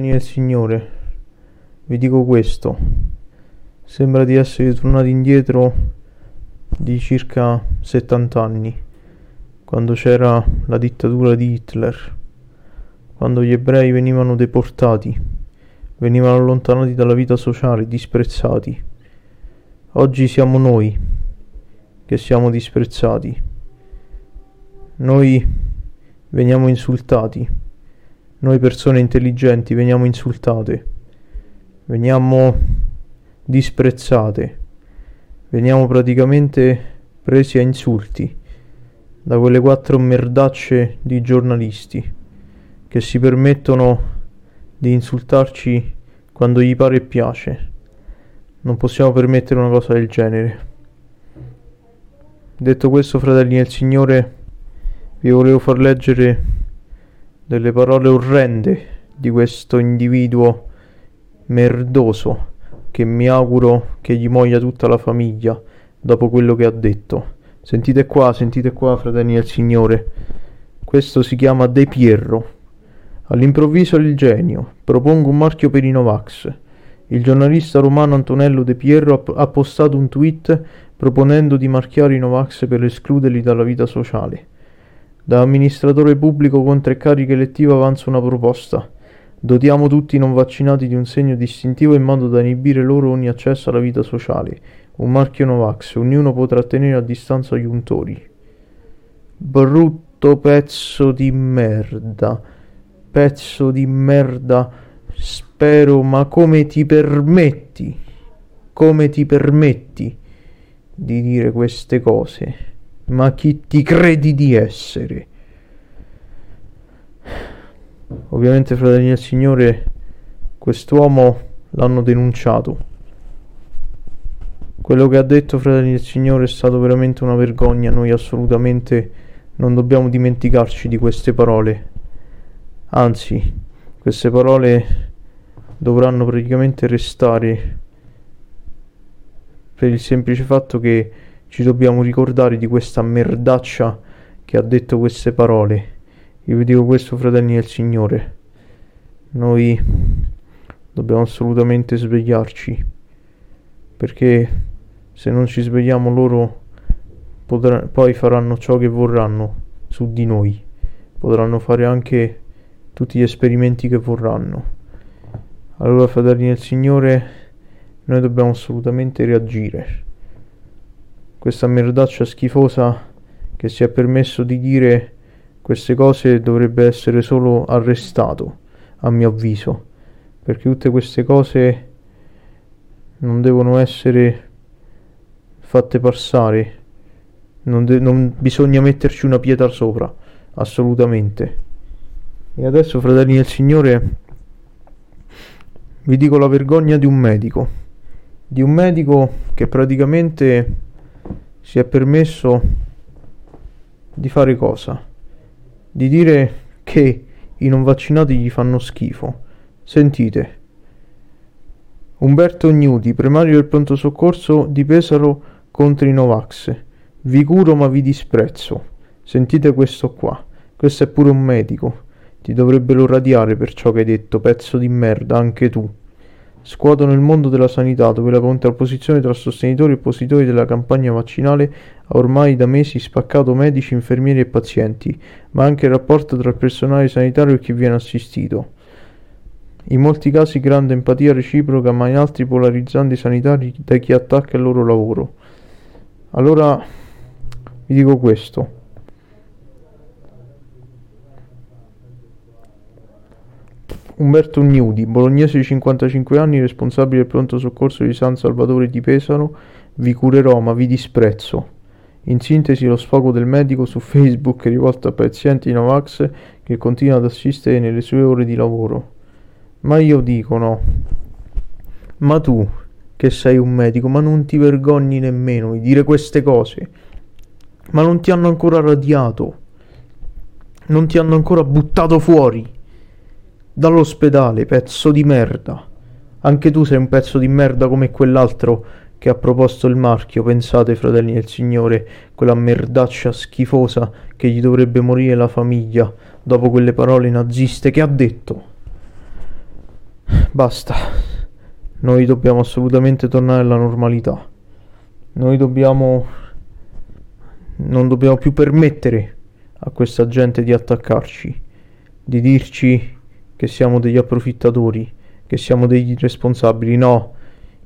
del Signore, vi dico questo, sembra di essere tornati indietro di circa 70 anni, quando c'era la dittatura di Hitler, quando gli ebrei venivano deportati, venivano allontanati dalla vita sociale, disprezzati. Oggi siamo noi che siamo disprezzati. Noi veniamo insultati noi persone intelligenti veniamo insultate, veniamo disprezzate, veniamo praticamente presi a insulti da quelle quattro merdacce di giornalisti che si permettono di insultarci quando gli pare e piace. Non possiamo permettere una cosa del genere. Detto questo, fratelli del Signore, vi volevo far leggere delle parole orrende di questo individuo merdoso che mi auguro che gli muoia tutta la famiglia dopo quello che ha detto. Sentite qua, sentite qua, fratelli del Signore. Questo si chiama De Pierro. All'improvviso il genio. Propongo un marchio per i Novax. Il giornalista romano Antonello De Pierro ha postato un tweet proponendo di marchiare i Novax per escluderli dalla vita sociale. Da amministratore pubblico con tre cariche elettive avanza una proposta. Dotiamo tutti i non vaccinati di un segno distintivo in modo da inibire loro ogni accesso alla vita sociale. Un marchio Novax, ognuno potrà tenere a distanza gli untori. Brutto pezzo di merda. Pezzo di merda. Spero, ma come ti permetti? Come ti permetti di dire queste cose? Ma chi ti credi di essere? Ovviamente, fratelli del Signore, quest'uomo l'hanno denunciato. Quello che ha detto, fratelli del Signore, è stato veramente una vergogna. Noi assolutamente non dobbiamo dimenticarci di queste parole. Anzi, queste parole dovranno praticamente restare per il semplice fatto che ci dobbiamo ricordare di questa merdaccia che ha detto queste parole. Io vi dico questo, fratelli del Signore. Noi dobbiamo assolutamente svegliarci, perché se non ci svegliamo loro potrà, poi faranno ciò che vorranno su di noi. Potranno fare anche tutti gli esperimenti che vorranno. Allora, fratelli del Signore, noi dobbiamo assolutamente reagire questa merdaccia schifosa che si è permesso di dire queste cose dovrebbe essere solo arrestato, a mio avviso, perché tutte queste cose non devono essere fatte passare, non, de- non bisogna metterci una pietra sopra, assolutamente. E adesso, fratelli del Signore, vi dico la vergogna di un medico, di un medico che praticamente si è permesso di fare cosa? Di dire che i non vaccinati gli fanno schifo. Sentite. Umberto Gnudi, primario del pronto soccorso di Pesaro contro i Novax. Vi curo ma vi disprezzo. Sentite questo qua. Questo è pure un medico. Ti dovrebbero radiare per ciò che hai detto, pezzo di merda, anche tu scuotono il mondo della sanità, dove la contrapposizione tra sostenitori e oppositori della campagna vaccinale ha ormai da mesi spaccato medici, infermieri e pazienti, ma anche il rapporto tra il personale sanitario e chi viene assistito. In molti casi grande empatia reciproca, ma in altri polarizzanti sanitari da chi attacca il loro lavoro. Allora vi dico questo. Umberto Gnudi, bolognese di 55 anni, responsabile del pronto soccorso di San Salvatore di Pesaro, vi curerò ma vi disprezzo. In sintesi lo sfogo del medico su Facebook rivolto a pazienti Novax che continua ad assistere nelle sue ore di lavoro. Ma io dico no. Ma tu, che sei un medico, ma non ti vergogni nemmeno di dire queste cose. Ma non ti hanno ancora radiato. Non ti hanno ancora buttato fuori. Dall'ospedale, pezzo di merda. Anche tu sei un pezzo di merda come quell'altro che ha proposto il marchio, pensate fratelli del Signore, quella merdaccia schifosa che gli dovrebbe morire la famiglia dopo quelle parole naziste che ha detto. basta. Noi dobbiamo assolutamente tornare alla normalità. Noi dobbiamo... Non dobbiamo più permettere a questa gente di attaccarci, di dirci che siamo degli approfittatori, che siamo degli irresponsabili. No,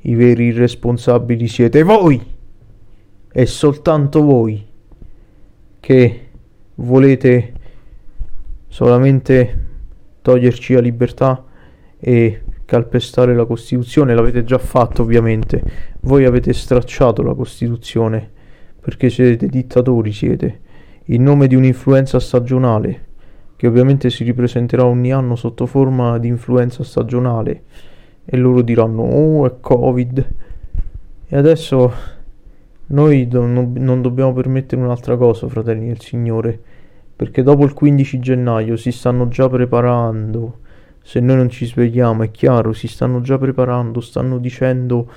i veri irresponsabili siete voi! E soltanto voi che volete solamente toglierci la libertà e calpestare la Costituzione, l'avete già fatto ovviamente. Voi avete stracciato la Costituzione perché siete dittatori, siete, in nome di un'influenza stagionale, che ovviamente si ripresenterà ogni anno sotto forma di influenza stagionale. E loro diranno oh è Covid e adesso noi do- non dobbiamo permettere un'altra cosa, fratelli del Signore, perché dopo il 15 gennaio si stanno già preparando. Se noi non ci svegliamo, è chiaro, si stanno già preparando, stanno dicendo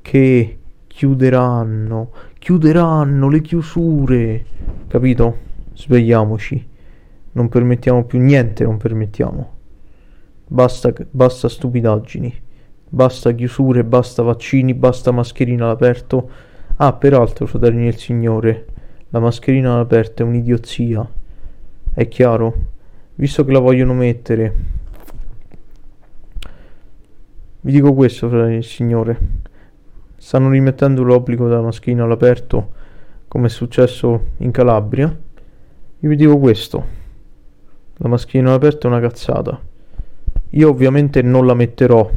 che chiuderanno, chiuderanno le chiusure, capito? Svegliamoci, non permettiamo più niente, non permettiamo. Basta, basta stupidaggini, basta chiusure, basta vaccini, basta mascherina all'aperto. Ah, peraltro, fratelli del Signore, la mascherina all'aperto è un'idiozia, è chiaro? Visto che la vogliono mettere vi dico questo, fratelli del Signore. Stanno rimettendo l'obbligo della mascherina all'aperto, come è successo in Calabria. Io vi dico questo. La mascherina all'aperto è una cazzata. Io ovviamente non la metterò.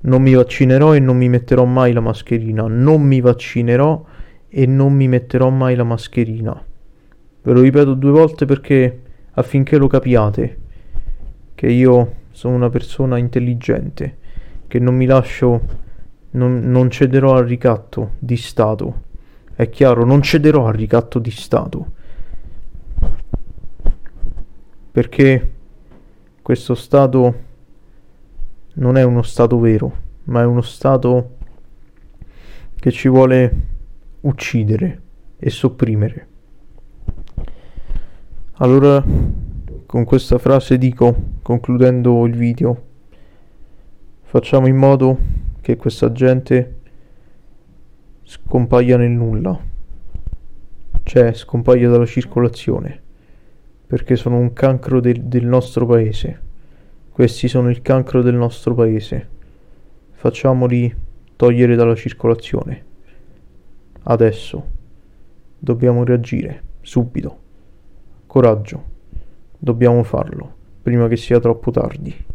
Non mi vaccinerò e non mi metterò mai la mascherina. Non mi vaccinerò e non mi metterò mai la mascherina. Ve lo ripeto due volte perché affinché lo capiate che io sono una persona intelligente che non mi lascio, non, non cederò al ricatto di Stato. È chiaro, non cederò al ricatto di Stato. Perché questo Stato non è uno Stato vero, ma è uno Stato che ci vuole uccidere e sopprimere. Allora, con questa frase dico, concludendo il video, Facciamo in modo che questa gente scompaia nel nulla, cioè scompaia dalla circolazione, perché sono un cancro del, del nostro paese. Questi sono il cancro del nostro paese. Facciamoli togliere dalla circolazione. Adesso dobbiamo reagire, subito. Coraggio, dobbiamo farlo, prima che sia troppo tardi.